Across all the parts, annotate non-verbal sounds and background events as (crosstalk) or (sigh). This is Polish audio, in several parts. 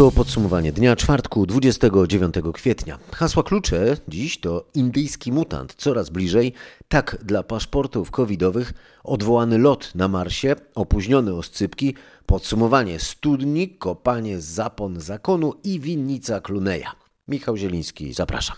To podsumowanie dnia czwartku 29 kwietnia. Hasła klucze dziś to indyjski mutant coraz bliżej, tak dla paszportów covidowych, odwołany lot na Marsie, opóźnione oscypki, podsumowanie studni, kopanie zapon zakonu i winnica Kluneja. Michał Zieliński, zapraszam.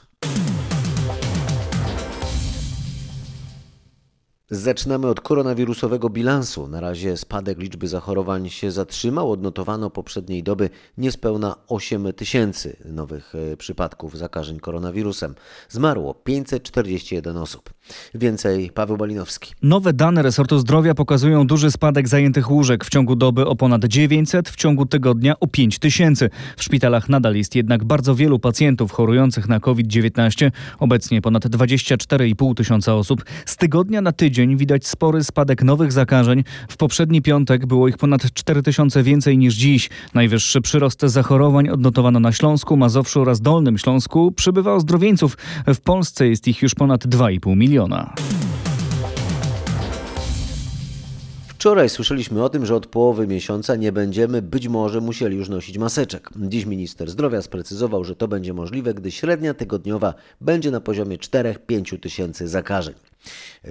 Zaczynamy od koronawirusowego bilansu. Na razie spadek liczby zachorowań się zatrzymał. Odnotowano poprzedniej doby niespełna 8 tysięcy nowych e, przypadków zakażeń koronawirusem. Zmarło 541 osób. Więcej Paweł Balinowski. Nowe dane resortu zdrowia pokazują duży spadek zajętych łóżek w ciągu doby o ponad 900, w ciągu tygodnia o 5 tysięcy. W szpitalach nadal jest jednak bardzo wielu pacjentów chorujących na COVID-19, obecnie ponad 24,5 tysiąca osób. Z tygodnia na tydzień widać spory spadek nowych zakażeń. W poprzedni piątek było ich ponad 4 tysiące więcej niż dziś. Najwyższy przyrost zachorowań odnotowano na Śląsku, Mazowszu oraz Dolnym Śląsku. Przybywa ozdrowieńców. W Polsce jest ich już ponad 2,5 miliona. Wczoraj słyszeliśmy o tym, że od połowy miesiąca nie będziemy być może musieli już nosić maseczek. Dziś minister zdrowia sprecyzował, że to będzie możliwe, gdy średnia tygodniowa będzie na poziomie 4-5 tysięcy zakażeń.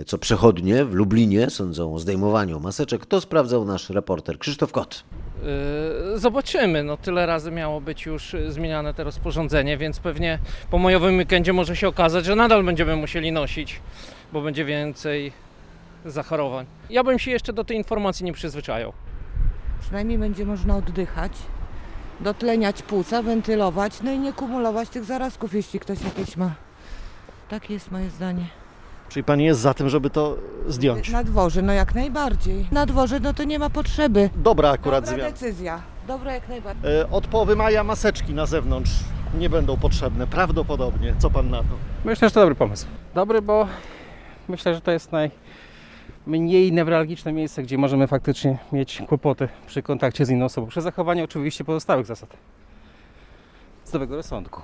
Co przechodnie w Lublinie sądzą o zdejmowaniu maseczek, to sprawdzał nasz reporter Krzysztof Kot. Yy, Zobaczymy. No, tyle razy miało być już y, zmieniane to rozporządzenie, więc pewnie po majowym weekendzie może się okazać, że nadal będziemy musieli nosić, bo będzie więcej zachorowań. Ja bym się jeszcze do tej informacji nie przyzwyczajał. Przynajmniej będzie można oddychać, dotleniać płuca, wentylować, no i nie kumulować tych zarazków, jeśli ktoś jakieś ma. Takie jest moje zdanie. Czyli pani jest za tym, żeby to zdjąć? Na dworze, no jak najbardziej. Na dworze, no to nie ma potrzeby. Dobra akurat Dobra zmiana. decyzja. Dobra jak najbardziej. E, Od połowy maja maseczki na zewnątrz nie będą potrzebne, prawdopodobnie. Co pan na to? Myślę, że to dobry pomysł. Dobry, bo myślę, że to jest najmniej newralgiczne miejsce, gdzie możemy faktycznie mieć kłopoty przy kontakcie z inną osobą. Przy zachowaniu oczywiście pozostałych zasad. Zdrowego rozsądku.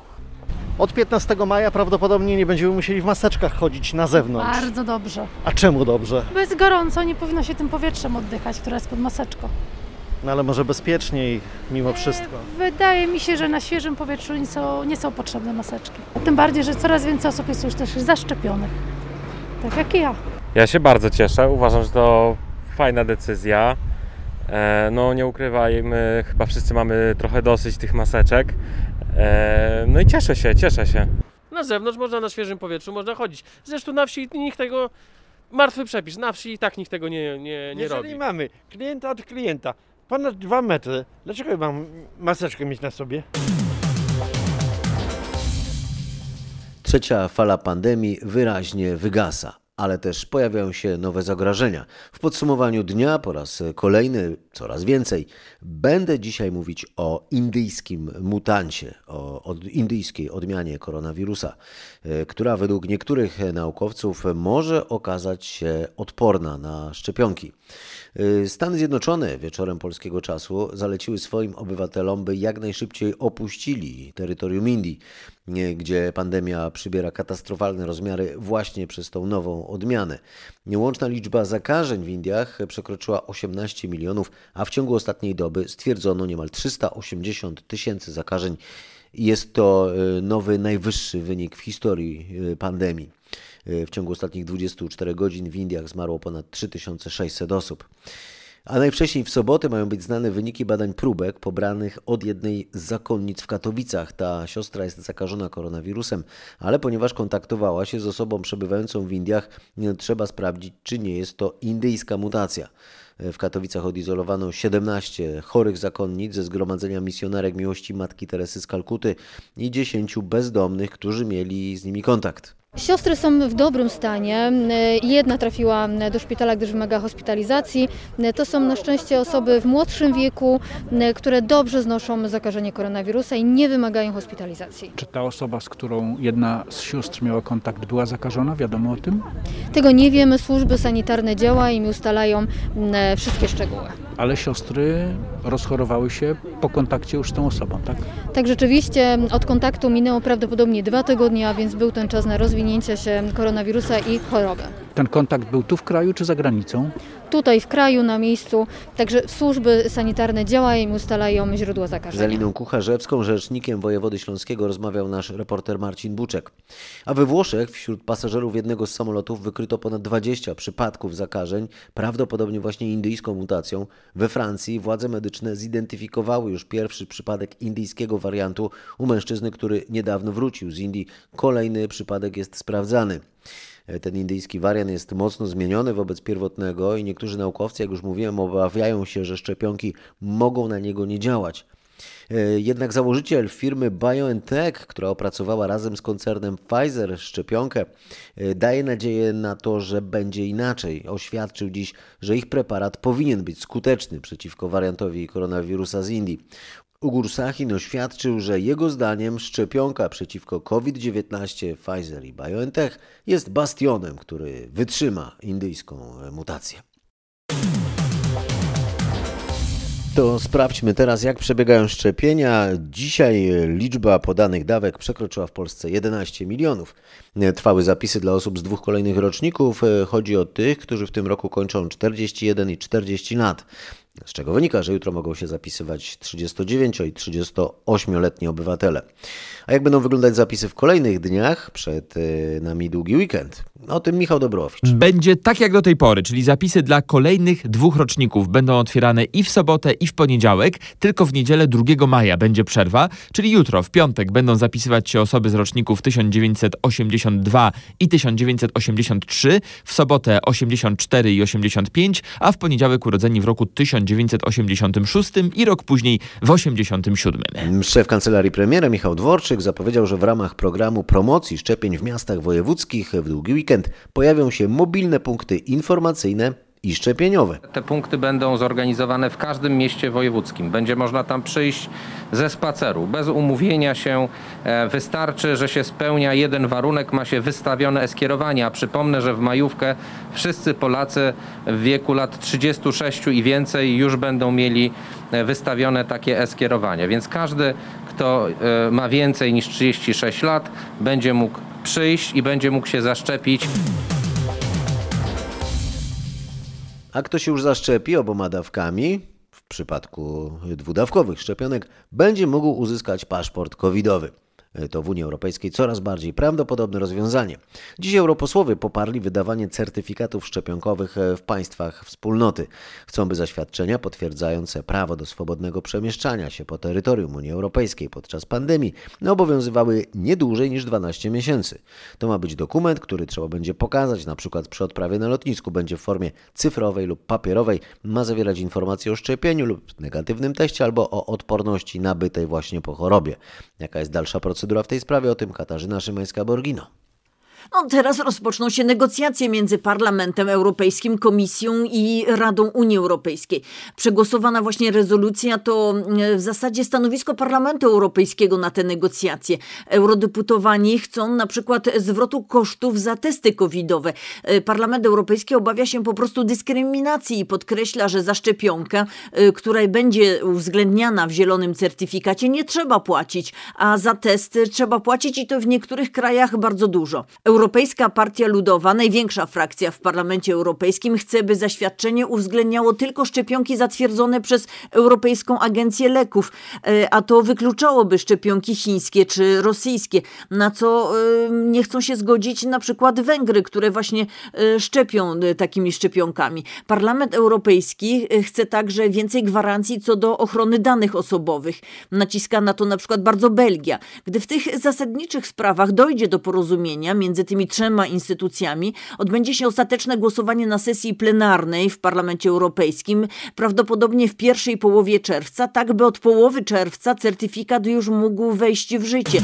Od 15 maja prawdopodobnie nie będziemy musieli w maseczkach chodzić na zewnątrz. Bardzo dobrze. A czemu dobrze? Bo jest gorąco, nie powinno się tym powietrzem oddychać, które jest pod maseczką. No ale może bezpieczniej mimo wszystko. Wydaje mi się, że na świeżym powietrzu nie są, nie są potrzebne maseczki. Tym bardziej, że coraz więcej osób jest już też zaszczepionych. Tak jak i ja. Ja się bardzo cieszę. Uważam, że to fajna decyzja. E, No nie ukrywajmy, chyba wszyscy mamy trochę dosyć tych maseczek. E, No i cieszę się, cieszę się. Na zewnątrz można na świeżym powietrzu, można chodzić. Zresztą na wsi nikt tego. Martwy przepis, na wsi i tak nikt tego nie, nie, nie Jeżeli robi. mamy klienta od klienta ponad dwa metry, dlaczego ja mam maseczkę mieć na sobie? Trzecia fala pandemii wyraźnie wygasa, ale też pojawiają się nowe zagrożenia. W podsumowaniu dnia po raz kolejny, coraz więcej, będę dzisiaj mówić o indyjskim mutancie, o od indyjskiej odmianie koronawirusa, e, która według niektórych naukowców może okazać się odporna na szczepionki. E, Stany Zjednoczone wieczorem polskiego czasu zaleciły swoim obywatelom, by jak najszybciej opuścili terytorium Indii, nie- gdzie pandemia przybiera katastrofalne rozmiary właśnie przez tą nową odmianę. Łączna liczba zakażeń w Indiach przekroczyła 18 milionów, a w ciągu ostatniej doby stwierdzono niemal 380 tysięcy zakażeń. Jest to e, nowy, najwyższy wynik w historii pandemii. E, W ciągu ostatnich 24 godzin w Indiach zmarło ponad 3600 osób. A najwcześniej w sobotę mają być znane wyniki badań próbek pobranych od jednej z zakonnic w Katowicach. Ta siostra jest zakażona koronawirusem, ale ponieważ kontaktowała się z osobą przebywającą w Indiach, nie trzeba sprawdzić, czy nie jest to indyjska mutacja. W Katowicach odizolowano 17 chorych zakonnic ze zgromadzenia misjonarek miłości Matki Teresy z Kalkuty i 10 bezdomnych, którzy mieli z nimi kontakt. Siostry są w dobrym stanie. Jedna trafiła do szpitala, gdyż wymaga hospitalizacji. To są na szczęście osoby w młodszym wieku, które dobrze znoszą zakażenie koronawirusa i nie wymagają hospitalizacji. Czy ta osoba, z którą jedna z sióstr miała kontakt, była zakażona? Wiadomo o tym? Tego nie wiemy, służby sanitarne działają i ustalają mm, wszystkie szczegóły. Ale siostry rozchorowały się po kontakcie już z tą osobą, tak? Tak rzeczywiście od kontaktu minęło prawdopodobnie dwa tygodnie, a więc był ten czas na rozwinięcie się koronawirusa i choroby. Ten kontakt był tu w kraju czy za granicą? Tutaj w kraju, na miejscu, także służby sanitarne działają i ustalają źródła Z zakażenia. Eliną Kucharzewską, rzecznikiem wojewody śląskiego, rozmawiał nasz reporter Marcin Buczek. A we Włoszech wśród pasażerów jednego z samolotów wykryto ponad 20 przypadków zakażeń, prawdopodobnie właśnie indyjską mutacją. We Francji władze medyczne zidentyfikowały już pierwszy przypadek indyjskiego wariantu u mężczyzny, który niedawno wrócił z Indii. Kolejny przypadek jest sprawdzany. Ten indyjski wariant jest mocno zmieniony wobec pierwotnego i niektórzy naukowcy, jak już mówiłem, obawiają się, że szczepionki mogą na niego nie działać. E, Jednak założyciel firmy BioNTech, która opracowała razem z koncernem Pfizer szczepionkę, e, daje nadzieję na to, że będzie inaczej. Oświadczył dziś, że ich preparat powinien być skuteczny przeciwko wariantowi koronawirusa z Indii. Ugur Sahin oświadczył, że jego zdaniem szczepionka przeciwko COVID-19 Pfizer i BioNTech jest bastionem, który wytrzyma indyjską mutację. To sprawdźmy teraz, jak przebiegają szczepienia. Dzisiaj liczba podanych dawek przekroczyła w Polsce 11 milionów. Trwały zapisy dla osób z dwóch kolejnych roczników. Chodzi o tych, którzy w tym roku kończą 41 i 40 lat. Z czego wynika, że jutro mogą się zapisywać 39 i 38-letni obywatele. A jak będą wyglądać zapisy w kolejnych dniach? Przed y, nami długi weekend. O tym Michał Dobrowicz. Będzie tak jak do tej pory, czyli zapisy dla kolejnych dwóch roczników będą otwierane i w sobotę, i w poniedziałek, tylko w niedzielę 2 maja będzie przerwa, czyli jutro, w piątek, będą zapisywać się osoby z roczników 1982 i 1983, w sobotę 84 i 85, a w poniedziałek urodzeni w roku 1986 i rok później w 87. Szef kancelarii premiera Michał Dworczyk zapowiedział, że w ramach programu promocji szczepień w miastach wojewódzkich w długi weekend pojawią się mobilne punkty informacyjne i szczepieniowe. Te punkty będą zorganizowane w każdym mieście wojewódzkim. Będzie można tam przyjść ze spaceru, bez umówienia się. E, Wystarczy, że się spełnia jeden warunek, ma się wystawione e-skierowanie. A przypomnę, że w majówkę wszyscy Polacy w wieku lat 36 i więcej już będą mieli e, wystawione takie e-skierowanie. Więc każdy, kto e, ma więcej niż 36 lat, będzie mógł przyjść i będzie mógł się zaszczepić. A kto się już zaszczepi oboma dawkami, w przypadku dwudawkowych szczepionek, będzie mógł uzyskać paszport covidowy. To w Unii Europejskiej coraz bardziej prawdopodobne rozwiązanie. Dziś europosłowie poparli wydawanie certyfikatów szczepionkowych w państwach wspólnoty. Chcą, by zaświadczenia potwierdzające prawo do swobodnego przemieszczania się po terytorium Unii Europejskiej podczas pandemii obowiązywały nie dłużej niż 12 miesięcy. To ma być dokument, który trzeba będzie pokazać, na przykład przy odprawie na lotnisku, będzie w formie cyfrowej lub papierowej, ma zawierać informacje o szczepieniu lub negatywnym teście albo o odporności nabytej właśnie po chorobie. Jaka jest dalsza procedura w tej sprawie? O tym Katarzyna Szymańska-Borgino. No, teraz rozpoczną się negocjacje między Parlamentem Europejskim, Komisją i Radą Unii Europejskiej. Przegłosowana właśnie rezolucja to w zasadzie stanowisko Parlamentu Europejskiego na te negocjacje. Eurodeputowani chcą na przykład zwrotu kosztów za testy covidowe. Parlament Europejski obawia się po prostu dyskryminacji i podkreśla, że za szczepionkę, która będzie uwzględniana w zielonym certyfikacie, nie trzeba płacić, a za testy trzeba płacić i to w niektórych krajach bardzo dużo. Europejska Partia Ludowa, największa frakcja w Parlamencie Europejskim, chce, by zaświadczenie uwzględniało tylko szczepionki zatwierdzone przez Europejską Agencję Leków, a to wykluczałoby szczepionki chińskie czy rosyjskie, na co nie chcą się zgodzić na przykład Węgry, które właśnie szczepią takimi szczepionkami. Parlament Europejski chce także więcej gwarancji co do ochrony danych osobowych. Naciska na to na przykład bardzo Belgia. Gdy w tych zasadniczych sprawach dojdzie do porozumienia między tymi trzema instytucjami, odbędzie się ostateczne głosowanie na sesji plenarnej w Parlamencie Europejskim, prawdopodobnie w pierwszej połowie czerwca, tak by od połowy czerwca certyfikat już mógł wejść w życie.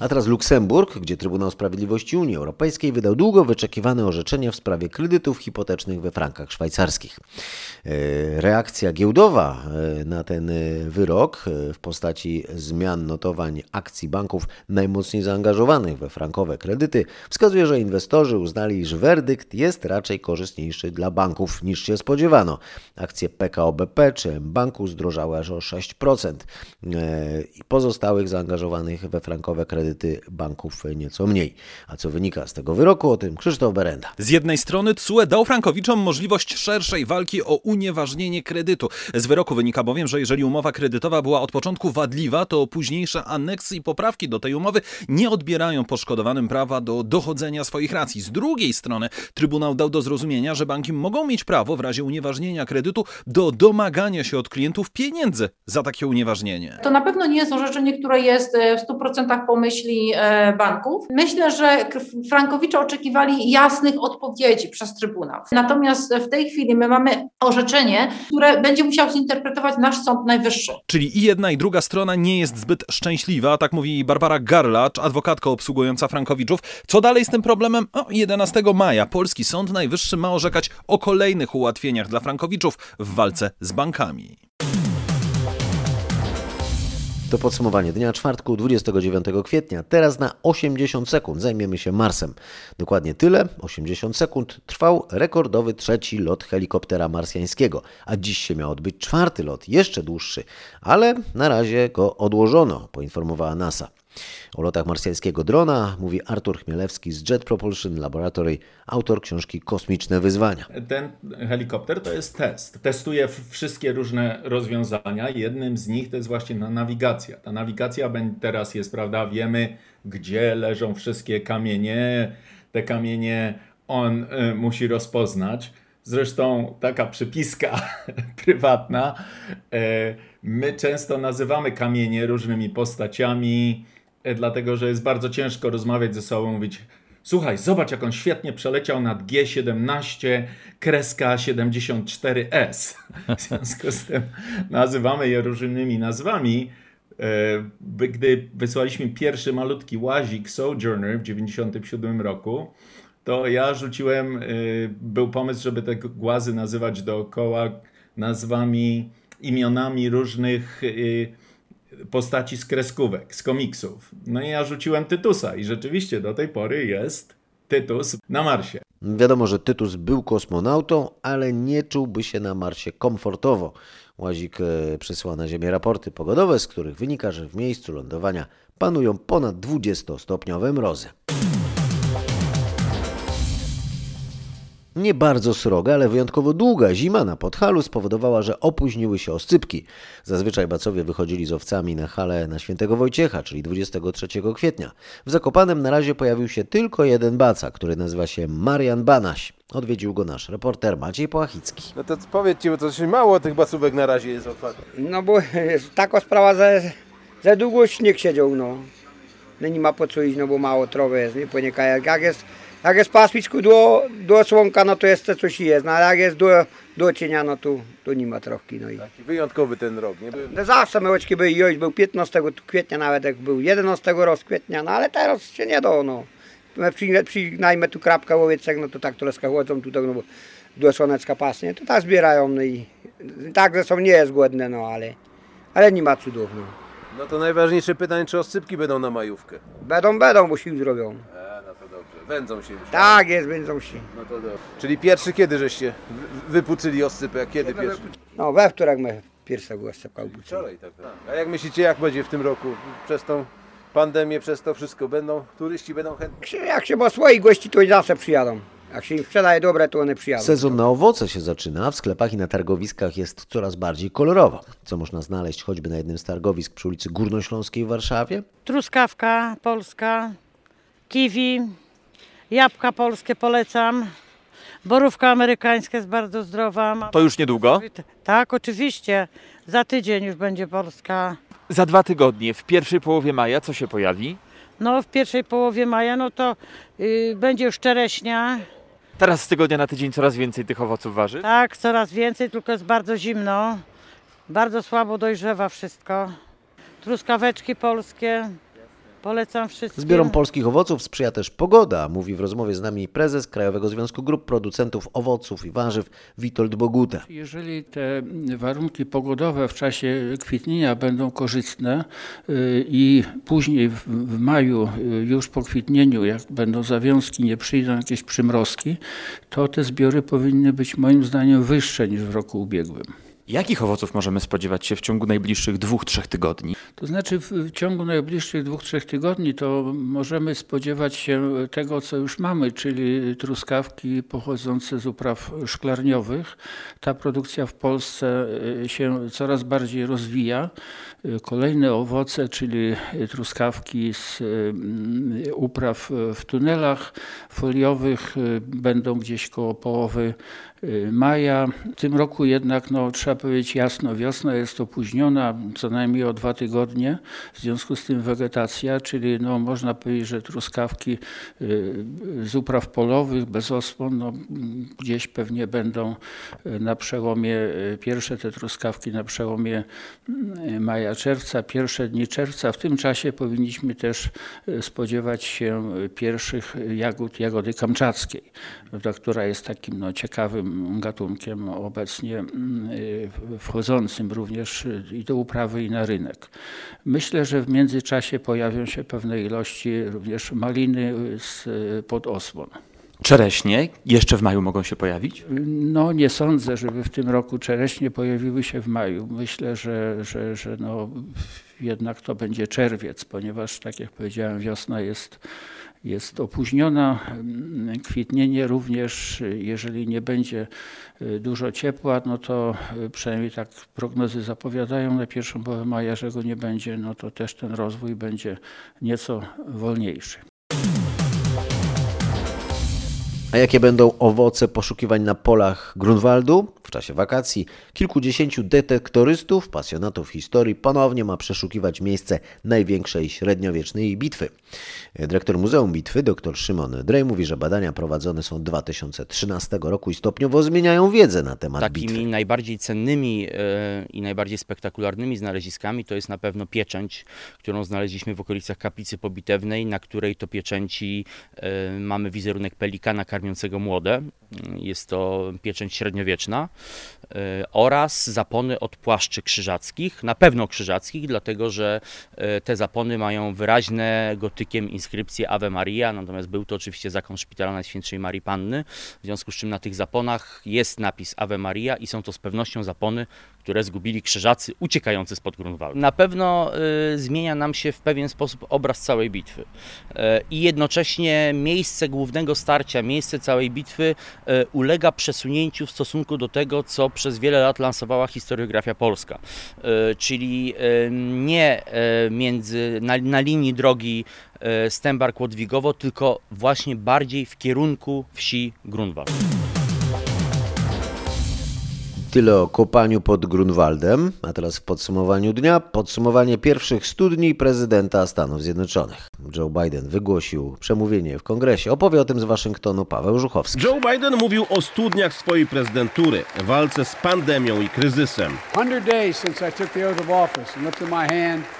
A teraz Luksemburg, gdzie Trybunał Sprawiedliwości Unii Europejskiej wydał długo wyczekiwane orzeczenie w sprawie kredytów hipotecznych we frankach szwajcarskich. Reakcja giełdowa na ten wyrok w postaci zmian notowań akcji banków najmocniej zaangażowanych we frankowe kredyty wskazuje, że inwestorzy uznali, iż werdykt jest raczej korzystniejszy dla banków niż się spodziewano. Akcje PKO BP czy M-Banku zdrożały aż o 6% i pozostałych zaangażowanych we frankowe kredyty kredyty banków nieco mniej. A co wynika z tego wyroku, o tym Krzysztof Berenda. Z jednej strony TSUE dał frankowiczom możliwość szerszej walki o unieważnienie kredytu. Z wyroku wynika bowiem, że jeżeli umowa kredytowa była od początku wadliwa, to późniejsze aneksy i poprawki do tej umowy nie odbierają poszkodowanym prawa do dochodzenia swoich racji. Z drugiej strony Trybunał dał do zrozumienia, że banki mogą mieć prawo w razie unieważnienia kredytu do domagania się od klientów pieniędzy za takie unieważnienie. To na pewno nie jest orzeczenie, które jest e, w 100% pomyśli e, banków. Myślę, że frankowicze oczekiwali jasnych odpowiedzi przez Trybunał. Natomiast w tej chwili my mamy orzeczenie, które będzie musiał zinterpretować nasz Sąd Najwyższy. Czyli i jedna i druga strona nie jest zbyt szczęśliwa, tak mówi Barbara Garlacz, adwokatka obsługująca frankowiczów. Co dalej z tym problemem? O, 11 maja polski Sąd Najwyższy ma orzekać o kolejnych ułatwieniach dla frankowiczów w walce z bankami. To podsumowanie dnia czwartku 29 kwietnia. Teraz na 80 sekund zajmiemy się Marsem. Dokładnie tyle, 80 sekund, trwał rekordowy trzeci lot helikoptera marsjańskiego, a dziś się miał odbyć czwarty lot, jeszcze dłuższy, ale na razie go odłożono, poinformowała NASA. O lotach marsjańskiego drona mówi Artur Chmielewski z Jet Propulsion Laboratory, autor książki Kosmiczne Wyzwania. Ten helikopter to jest test. Testuje wszystkie różne rozwiązania. Jednym z nich to jest właśnie nawigacja. Ta nawigacja teraz jest, prawda, wiemy gdzie leżą wszystkie kamienie. Te kamienie on y, musi rozpoznać. Zresztą taka przypiska (laughs) prywatna. Y, my często nazywamy kamienie różnymi postaciami, dlatego że jest bardzo ciężko rozmawiać ze sobą, mówić słuchaj, zobacz jak on świetnie przeleciał nad G17 kreska 74S. (laughs) W związku z tym nazywamy je różnymi nazwami. E, gdy wysłaliśmy pierwszy malutki łazik Sojourner w 1997 roku, to ja rzuciłem, e, był pomysł, żeby te głazy nazywać dookoła nazwami, imionami różnych postaci z kreskówek, z komiksów. No i ja rzuciłem Tytusa i rzeczywiście do tej pory jest Tytus na Marsie. Wiadomo, że Tytus był kosmonautą, ale nie czułby się na Marsie komfortowo. Łazik e, przesyła na Ziemię raporty pogodowe, z których wynika, że w miejscu lądowania panują ponad 20-stopniowe mrozy. Nie bardzo sroga, ale wyjątkowo długa zima na Podhalu spowodowała, że opóźniły się oscypki. Zazwyczaj bacowie wychodzili z owcami na halę na świętego Wojciecha, czyli 23 kwietnia. W Zakopanem na razie pojawił się tylko jeden baca, który nazywa się Marian Banaś. Odwiedził go nasz reporter Maciej Połachicki. No to powiedzcie, bo to się mało tych bacówek na razie jest otwartych. No bo jest taka sprawa, że za długo śnieg siedział, no. No nie ma po co iść, no bo mało trowy jest, nie? Ponika jak jest jak jest pasmiczku do, do słonka, no to jeszcze coś jest, no ale jak jest do, do cienia, no to, to nie ma trochę. No i... Taki wyjątkowy ten rok, nie? No zawsze myłeczki były, joś był 15 kwietnia nawet, jak był 11 roz kwietnia, no ale teraz się nie da, no. Przy, przynajmniej tu krapka łowiecek, no to tak troszkę chodzą tutaj, no bo do słoneczka pasnie, to tak zbierają, no i tak zresztą nie jest głodne, no ale, ale nie ma cudów, no. No to najważniejsze pytanie, czy oscypki będą na majówkę? Będą, będą, bo sił zrobią. Wędzą się już. Tak jest, wędzą się. No to dobrze. Czyli pierwszy kiedy żeście wypucyli oscypę? Kiedy pierwszy? No we wtorek my pierwszego oscypka upucili. Wczoraj tak. A jak myślicie, jak będzie w tym roku? Przez tą pandemię, przez to wszystko będą, turyści będą chętni? Jak się ma swoich gości, to i zawsze przyjadą. Jak się im sprzedaje dobre, to one przyjadą. Sezon na owoce się zaczyna. W sklepach i na targowiskach jest coraz bardziej kolorowo. Co można znaleźć choćby na jednym z targowisk przy ulicy Górnośląskiej w Warszawie? Truskawka polska, kiwi, Jabłka polskie polecam. Borówka amerykańska jest bardzo zdrowa. To już niedługo? Tak, oczywiście. Za tydzień już będzie Polska. Za dwa tygodnie, w pierwszej połowie maja, co się pojawi? No, w pierwszej połowie maja, no to yy, będzie już czereśnia. Teraz z tygodnia na tydzień coraz więcej tych owoców waży? Tak, coraz więcej, tylko jest bardzo zimno. Bardzo słabo dojrzewa wszystko. Truskaweczki polskie. Polecam wszystkim. Zbiorom polskich owoców sprzyja też pogoda, mówi w rozmowie z nami prezes Krajowego Związku Grup Producentów Owoców i Warzyw Witold Boguta. Jeżeli te warunki pogodowe w czasie kwitnienia będą korzystne y, i później w maju, y, już po kwitnieniu, jak będą zawiązki, nie przyjdą jakieś przymrozki, to te zbiory powinny być moim zdaniem wyższe niż w roku ubiegłym. Jakich owoców możemy spodziewać się w ciągu najbliższych dwóch, trzech tygodni? To znaczy w, ciągu najbliższych dwóch, trzech tygodni to możemy spodziewać się tego, co już mamy, czyli truskawki pochodzące z upraw szklarniowych. Ta produkcja w Polsce y, się coraz bardziej rozwija. Y, Kolejne owoce, czyli truskawki z y, upraw w tunelach foliowych będą gdzieś koło połowy maja. W tym roku jednak, no, trzeba powiedzieć jasno, wiosna jest opóźniona co najmniej o dwa tygodnie, w związku z tym wegetacja, czyli no, można powiedzieć, że truskawki y, z upraw polowych, bez osłon, no, gdzieś pewnie będą y, na przełomie, y, pierwsze te truskawki na przełomie y, maja, czerwca, pierwsze dni czerwca. W tym czasie powinniśmy też y, spodziewać się y, pierwszych jagód, jagody kamczackiej, która jest takim no, ciekawym gatunkiem obecnie mm, y, wchodzącym również y, i do uprawy i na rynek. Myślę, że w międzyczasie pojawią się pewne ilości również maliny y, z, pod osłon. Czereśnie jeszcze w maju mogą się pojawić? No nie sądzę, żeby w tym roku czereśnie pojawiły się w maju. Myślę, że, że, że no, jednak to będzie czerwiec, ponieważ tak jak powiedziałem wiosna jest, jest opóźniona. Mm, Kwitnienie również, jeżeli nie będzie y, dużo ciepła, no to y, przynajmniej tak prognozy zapowiadają na pierwszą połowę maja, że go nie będzie, no to też ten rozwój będzie nieco wolniejszy. A jakie będą owoce poszukiwań na polach Grunwaldu? W czasie wakacji kilkudziesięciu detektorystów, pasjonatów historii ponownie ma przeszukiwać miejsce największej średniowiecznej bitwy. Dyrektor Muzeum Bitwy, dr Szymon Drej, mówi, że badania prowadzone są od 2013 roku i stopniowo zmieniają wiedzę na temat Takimi bitwy. najbardziej cennymi e, i najbardziej spektakularnymi znaleziskami to jest na pewno pieczęć, którą znaleźliśmy w okolicach kaplicy pobitewnej, na której to pieczęci e, mamy wizerunek pelikana karmiącego młode. Jest to pieczęć średniowieczna e, oraz zapony od płaszczy krzyżackich, na pewno krzyżackich, dlatego że te zapony mają wyraźne gotykiem inskrypcję Ave Maria, natomiast był to oczywiście zakon szpitala Najświętszej Marii Panny, w związku z czym na tych zaponach jest napis Ave Maria i są to z pewnością zapony, które zgubili krzyżacy uciekający spod Grunwaldu. Na pewno y, zmienia nam się w pewien sposób obraz całej bitwy. Y, i jednocześnie miejsce głównego starcia, miejsce całej bitwy y, ulega przesunięciu w stosunku do tego, co przez wiele lat lansowała historiografia polska, y, czyli y, nie y, między, na, na linii drogi y, Stębar-Kłodwigowo, tylko właśnie bardziej w kierunku wsi Grunwald. Tyle o kopaniu pod Grunwaldem, a teraz w podsumowaniu dnia podsumowanie pierwszych studni prezydenta Stanów Zjednoczonych. Joe Biden wygłosił przemówienie w kongresie. Opowie o tym z Waszyngtonu Paweł Żuchowski. Joe Biden mówił o studniach swojej prezydentury, walce z pandemią i kryzysem. 100 days since I took the oath of office and lifted my hand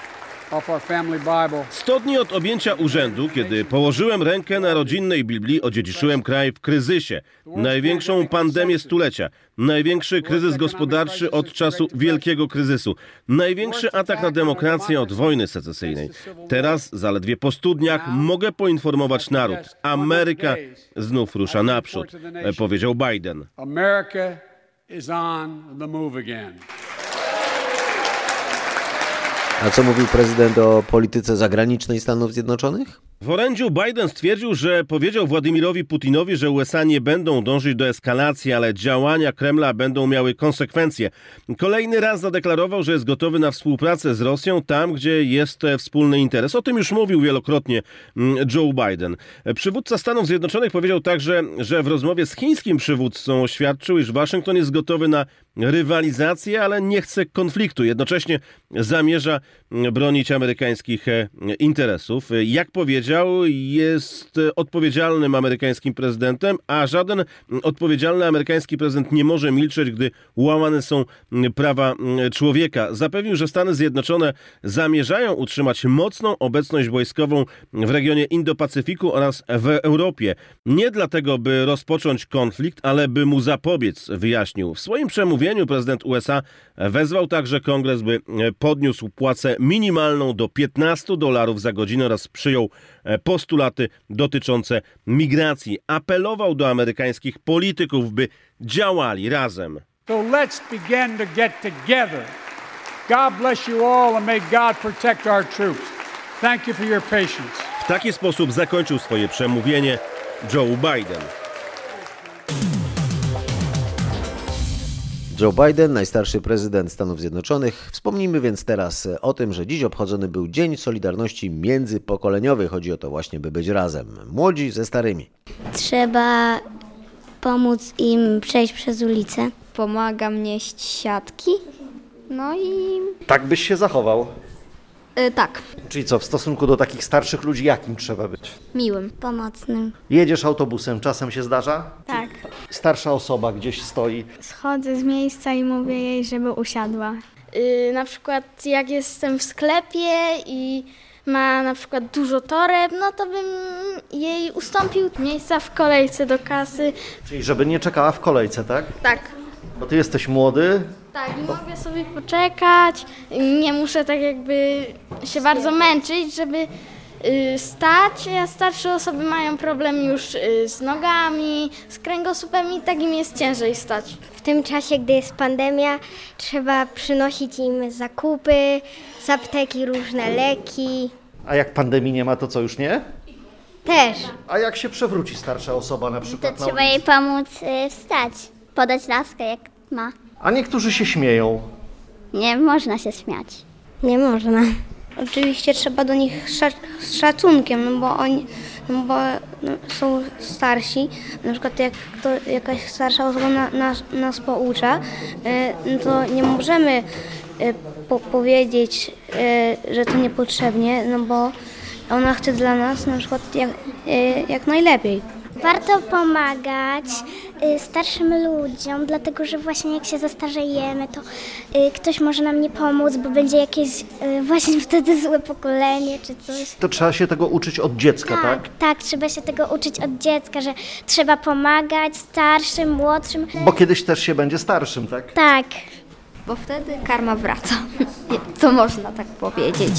100 dni od objęcia urzędu, kiedy położyłem rękę na rodzinnej Biblii, odziedziczyłem kraj w kryzysie. Największą pandemię stulecia, największy kryzys gospodarczy od czasu wielkiego kryzysu, największy atak na demokrację od wojny secesyjnej. Teraz, zaledwie po studniach, mogę poinformować naród. Ameryka znów rusza naprzód, powiedział Biden. America is on the move again. A co mówił prezydent o polityce zagranicznej Stanów Zjednoczonych? W orędziu Biden stwierdził, że powiedział Władimirowi Putinowi, że USA nie będą dążyć do eskalacji, ale działania Kremla będą miały konsekwencje. Kolejny raz zadeklarował, że jest gotowy na współpracę z Rosją tam, gdzie jest wspólny interes. O tym już mówił wielokrotnie mm, Joe Biden. Przywódca Stanów Zjednoczonych powiedział także, że w rozmowie z chińskim przywódcą oświadczył, iż Waszyngton jest gotowy na rywalizację, ale nie chce konfliktu. Jednocześnie zamierza bronić amerykańskich e, interesów. Jak powiedział, jest odpowiedzialnym amerykańskim prezydentem, a żaden odpowiedzialny amerykański prezydent nie może milczeć, gdy łamane są prawa człowieka. Zapewnił, że Stany Zjednoczone zamierzają utrzymać mocną obecność wojskową w regionie Indo-Pacyfiku oraz w Europie. Nie dlatego, by rozpocząć konflikt, ale by mu zapobiec, wyjaśnił. W swoim przemówieniu prezydent USA wezwał także kongres, by podniósł płacę minimalną do 15 dolarów za godzinę oraz przyjął postulaty dotyczące migracji. Apelował do amerykańskich polityków, by działali razem. So let's begin to get together. God bless you all and may God protect our troops. Thank you for your patience. W taki sposób zakończył swoje przemówienie Joe Biden. Joe Biden, najstarszy prezydent Stanów Zjednoczonych. Wspomnijmy więc teraz o tym, że dziś obchodzony był Dzień Solidarności Międzypokoleniowej. Chodzi o to właśnie, by być razem. Młodzi ze starymi. Trzeba pomóc im przejść przez ulicę. Pomagam nieść siatki. No i Tak byś się zachował. y, tak, Czyli co, w stosunku do takich starszych ludzi, jakim trzeba być? miłym. Pomocnym. Jedziesz autobusem, czasem się zdarza? Tak. Starsza osoba gdzieś stoi. Schodzę z miejsca i mówię jej, żeby usiadła. Y, na przykład jak jestem w sklepie i ma na przykład dużo toreb, no to bym jej ustąpił miejsca w kolejce do kasy. Czyli żeby nie czekała w kolejce, tak? Tak. Bo ty jesteś młody, Tak, i mogę sobie poczekać, nie muszę tak jakby się bardzo męczyć, żeby stać, a starsze osoby mają problem już y, z nogami, z kręgosłupem i tak im jest ciężej stać. W tym czasie, gdy jest pandemia, trzeba przynosić im zakupy, z apteki różne leki. a jak pandemii nie ma, to co już nie? Też. A jak się przewróci starsza osoba na przykład na Trzeba jej pomóc y, wstać, podać laskę jak ma. A niektórzy się śmieją. Nie można się śmiać. Nie można. Oczywiście trzeba do nich z szacunkiem, no bo oni no bo no, są starsi. Na przykład jak to, jakaś starsza osoba na, nas, nas poucza, y, no to nie możemy y, po, powiedzieć, y, że to niepotrzebnie, no bo ona chce dla nas na przykład jak, jak najlepiej. Warto pomagać y, starszym ludziom, dlatego że właśnie jak się zastarzejemy, to y, ktoś może nam nie pomóc, bo będzie jakieś y, właśnie (laughs) wtedy złe pokolenie czy coś. To trzeba się tego uczyć od dziecka, tak? Tak, trzeba się tego uczyć od dziecka, że trzeba pomagać starszym, młodszym. Bo kiedyś też się będzie starszym, tak? Tak. Bo wtedy karma wraca. (laughs) To można tak powiedzieć.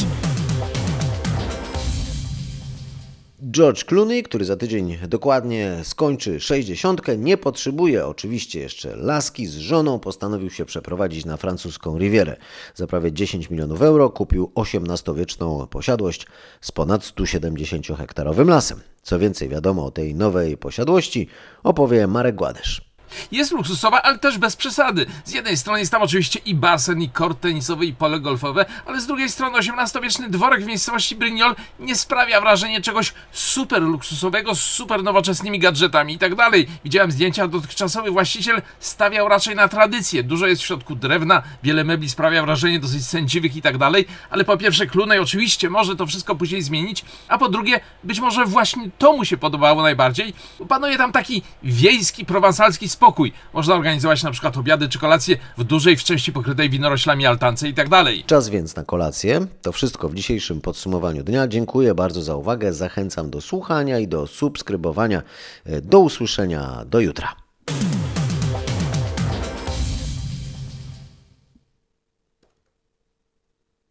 George Clooney, który za tydzień dokładnie skończy 60, nie potrzebuje oczywiście jeszcze laski. Z żoną postanowił się przeprowadzić na francuską Rivierę. Za prawie 10 milionów euro kupił 18-wieczną posiadłość z ponad 170-hektarowym lasem. Co więcej wiadomo o tej nowej posiadłości opowie Marek Gładesz. Jest luksusowa, ale też bez przesady. Z jednej strony jest tam oczywiście i basen, i kort tenisowy, i pole golfowe, ale z drugiej strony XVIII-wieczny dworek w miejscowości Brignoles nie sprawia wrażenia czegoś super luksusowego z super nowoczesnymi gadżetami i tak dalej. Widziałem zdjęcia, dotychczasowy właściciel stawiał raczej na tradycję. Dużo jest w środku drewna, wiele mebli sprawia wrażenie dosyć sędziwych i tak dalej, ale po pierwsze Clooney oczywiście może to wszystko później zmienić, a po drugie być może właśnie to mu się podobało najbardziej, panuje tam taki wiejski, prowansalski spokój. Można organizować na przykład obiady czy kolacje w dużej, w części pokrytej winoroślami altance i tak dalej. Czas więc na kolację. To wszystko w dzisiejszym podsumowaniu dnia. Dziękuję bardzo za uwagę. Zachęcam do słuchania i do subskrybowania. Do usłyszenia. Do jutra.